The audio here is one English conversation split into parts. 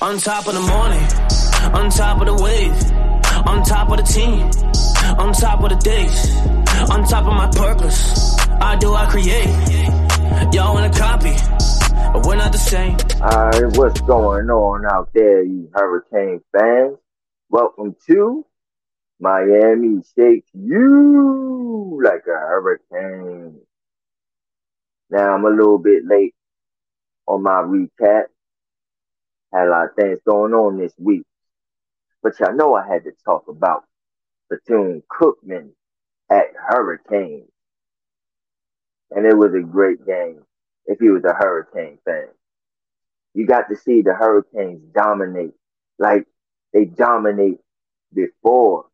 On top of the morning, on top of the wave, on top of the team, on top of the days, on top of my purpose. I do, I create. Y'all wanna copy, but we're not the same. Alright, what's going on out there, you Hurricane fans? Welcome to Miami Shakes You Like a Hurricane. Now I'm a little bit late on my recap. Had a lot of things going on this week. But y'all know I had to talk about Bethune Cookman at Hurricane. And it was a great game if you was a Hurricane fan. You got to see the Hurricanes dominate like they dominate before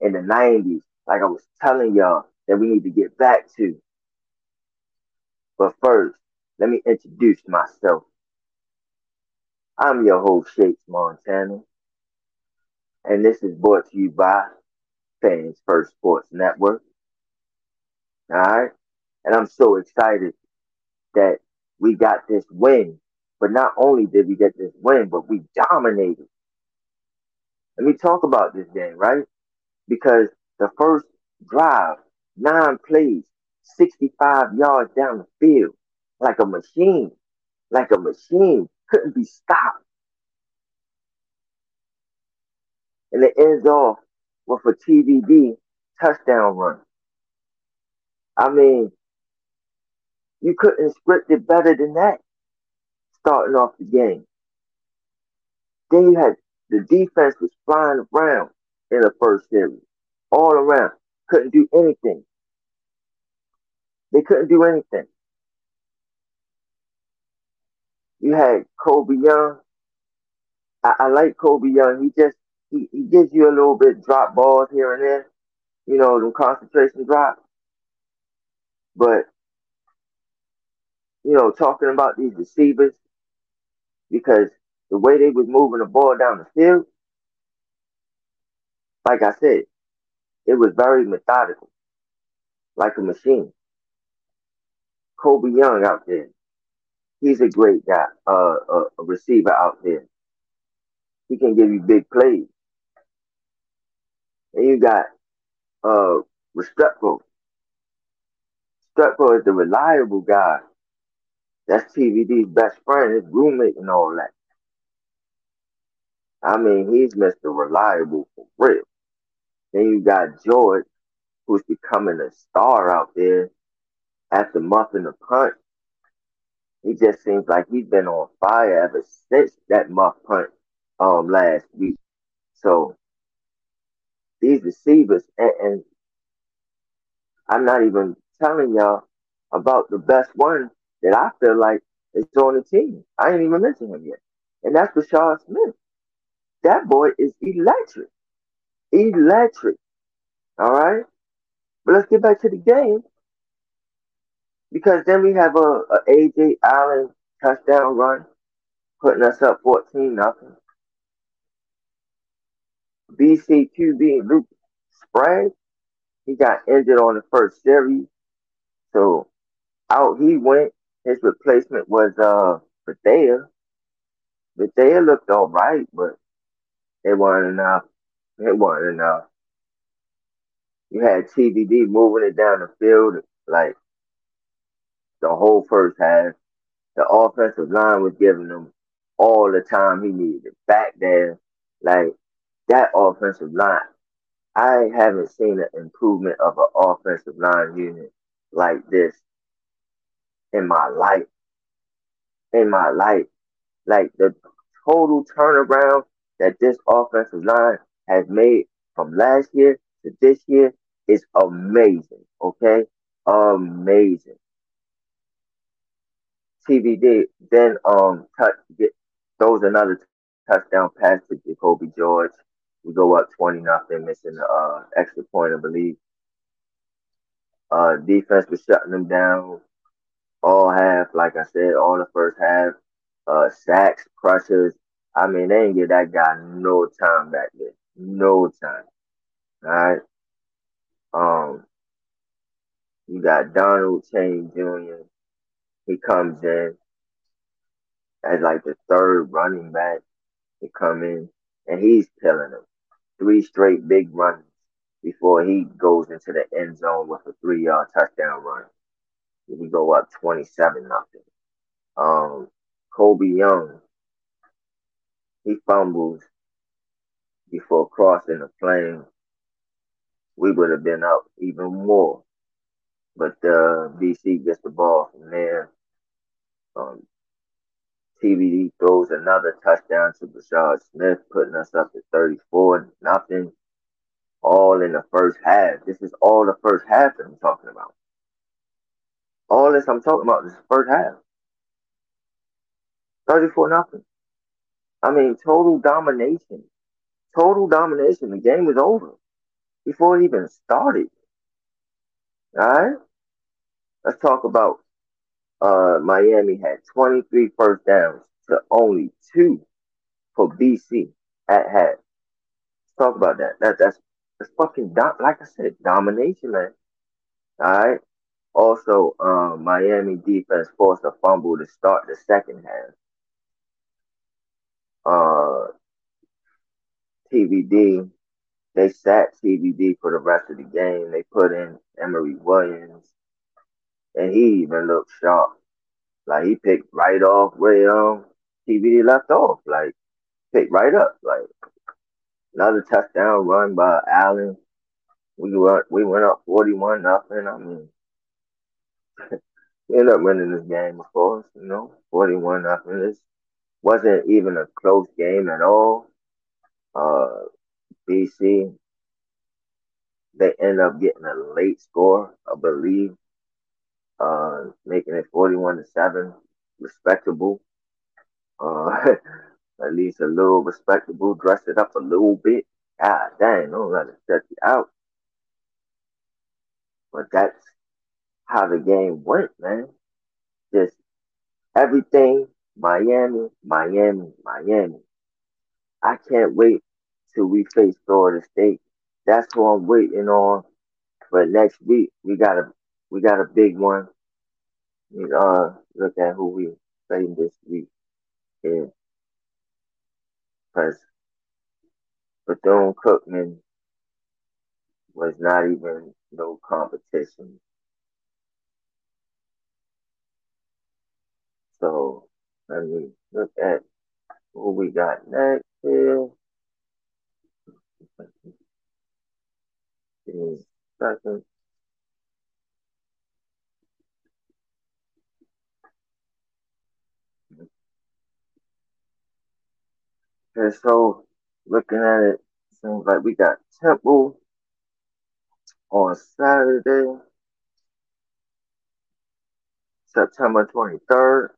in the 90s, like I was telling y'all that we need to get back to. But first, let me introduce myself. I'm your host, Shakes Montana, and this is brought to you by Fans First Sports Network. All right, and I'm so excited that we got this win. But not only did we get this win, but we dominated. Let me talk about this game, right? Because the first drive, nine plays, 65 yards down the field, like a machine, like a machine, couldn't be stopped. And it ends off with a TVD touchdown run. I mean, you couldn't script it better than that starting off the game. Then you had the defense was flying around in the first series, all around, couldn't do anything. They couldn't do anything. You had Colbie Young. I, I like Colbie Young. He just he, he gives you a little bit drop balls here and there, you know, the concentration drop. But you know, talking about these receivers, because the way they was moving the ball down the field, like I said, it was very methodical, like a machine. Colbie Young out there, he's a great guy, uh, a, a receiver out there. He can give you big plays. And you got uh Restrepo. Restrepo is the reliable guy. That's TVD's best friend, his roommate, and all that. I mean, he's Mr. Reliable for real. Then you got George, who's becoming a star out there after muffing the punt. He just seems like he's been on fire ever since that muff punt um last week. So these receivers, and, and I'm not even telling y'all about the best one that I feel like is on the team. I ain't even mentioned him yet, and that's Brashard Smith. That boy is electric, electric. All right, but let's get back to the game because then we have a, a AJ Allen touchdown run, putting us up fourteen nothing. BC BCQB Luke Sprague, he got injured on the first series, so out he went. His replacement was uh Bethea. Bethea looked all right, but it wasn't enough. It wasn't enough. You had TVD moving it down the field like the whole first half. The offensive line was giving him all the time he needed. Back there, like that offensive line, I haven't seen an improvement of an offensive line unit like this in my life. In my life. Like the total turnaround that this offensive line has made from last year to this year is amazing. Okay? Amazing. TVD then um touch get throws another touchdown pass to Jacoby George. We go up twenty nothing, missing the uh, extra point, I believe. Uh, defense was shutting them down all half, like I said, all the first half. Uh, sacks, pressures. I mean, they didn't give that guy no time back there, no time. All right. Um, you got Donald Chaney Jr. He comes in as like the third running back. to come in, and he's killing them. Three straight big runs before he goes into the end zone with a three yard touchdown run. We go up 27 nothing. Um, Colbie Young, he fumbles before crossing the plane. We would have been up even more. But uh, BC gets the ball from there. Um, TVD throws another touchdown to Brashard Smith, putting us up to 34 nothing. All in the first half. This is all the first half that I'm talking about. All this I'm talking about is the first half. 34 nothing. I mean, total domination. Total domination. The game was over before it even started. All right? Let's talk about uh, Miami had 23 first downs to only two for BC at half. Talk about that. That that's that's fucking do- like I said, domination, man. All right. Also, um, Miami defense forced a fumble to start the second half. Uh, TVD, they sat TVD for the rest of the game. They put in Emory Williams, and he even looked sharp. Like he picked right off where um TVD left off. Like picked right up. Like another touchdown run by Allen. We went we went up forty one nothing. I mean, we ended up winning this game, of course. You know, forty one nothing. This wasn't even a close game at all. Uh, BC they end up getting a late score, I believe, uh, making it 41 to 7, respectable. Uh, at least a little respectable, dress it up a little bit. God dang, don't let it shut you out. But that's how the game went, man. Just everything Miami, Miami, Miami. I can't wait till we face Florida State. That's what I'm waiting on. But next week we got a we got a big one. We uh look at who we play this week. Yeah. Because Bethune Cookman was not even no competition. So let me look at who we got next here. Second. Okay, so looking at it, seems like we got Temple on Saturday, September 23rd.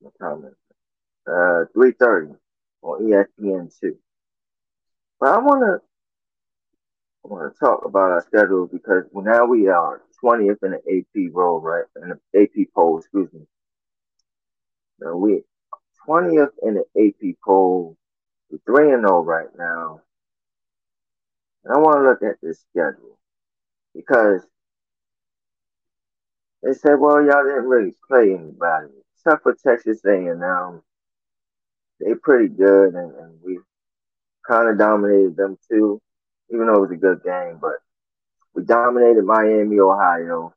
What time is it? Uh, 3.30 on ESPN2. But I want to I want to talk about our schedule because now we are 20th in the AP roll, right? In the AP poll, excuse me. Now we 20th in the AP poll. We're 3 and 0 right now. And I want to look at this schedule because they said, well, y'all didn't really play anybody except for Texas A&M. They pretty good, and, and we kind of dominated them too, even though it was a good game. But we dominated Miami, Ohio,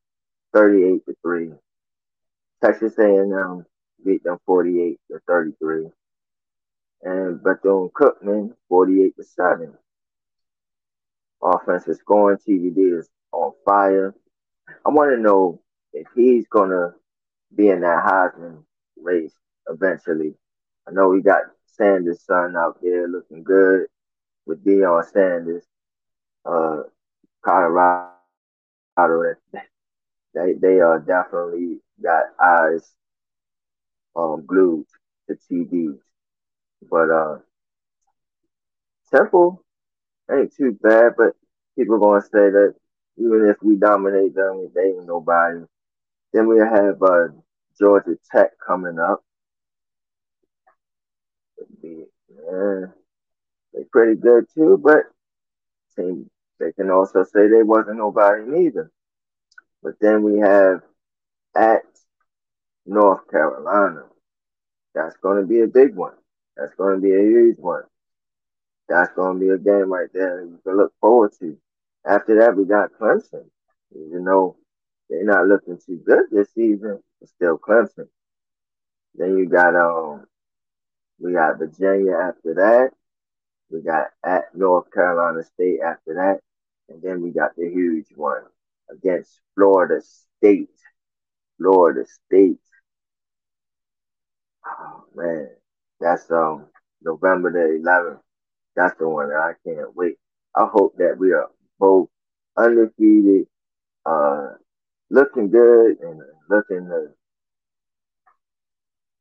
38 to three. Texas A&M beat them 48 to 33. And Bethune Cookman 48 to 7. Offensive scoring TVD is on fire. I want to know if he's gonna be in that Heisman race eventually. I know we got Sanders' son out there looking good with Deion Sanders. Uh, Colorado, they they are definitely got eyes um glued to TVs. But uh, Temple ain't too bad, but people gonna say that even if we dominate them, they ain't nobody. Then we have uh, Georgia Tech coming up. Yeah, they pretty good too, but team they can also say they wasn't nobody neither. But then we have at North Carolina. That's going to be a big one. That's going to be a huge one. That's going to be a game right there you can look forward to. After that, we got Clemson. Even though they're not looking too good this season, it's still Clemson. Then you got um, we got Virginia after that. We got at North Carolina State after that, and then we got the huge one against Florida State. Florida State. Oh man, that's um November the 11th. That's the one that I can't wait. I hope that we are both undefeated, uh, looking good and looking to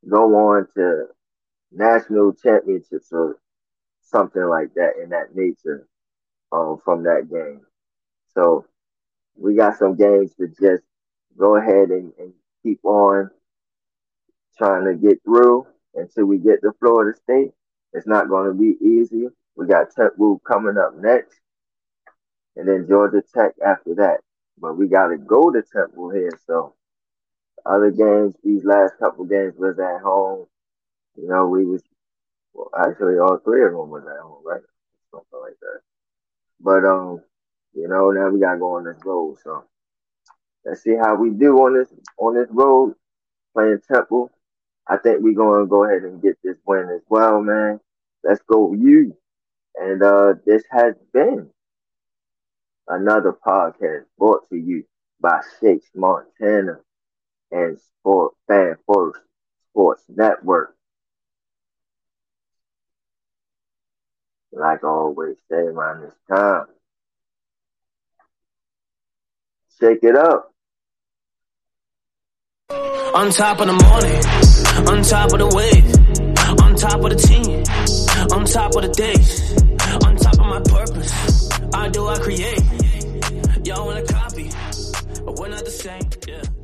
go on to national championships or something like that in that nature um, from that game. So we got some games to just go ahead and, and keep on trying to get through until we get to Florida State. It's not going to be easy. We got Temple coming up next, and then Georgia Tech after that. But we got to go to Temple here. So other games, these last couple games was at home. You know, we was well, actually all three of them was at home, right? Something like that. But um, you know, now we gotta go on this road. So let's see how we do on this on this road playing Temple. I think we're gonna go ahead and get this win as well, man. Let's go you. And uh this has been another podcast brought to you by Shakes Montana and Sport Fan First Sports Network. Like I always say around this time, shake it up. On top of the morning, on top of the wave, on top of the team, on top of the days, on top of my purpose. I do, I create. Y'all wanna copy, but we're not the same. Yeah.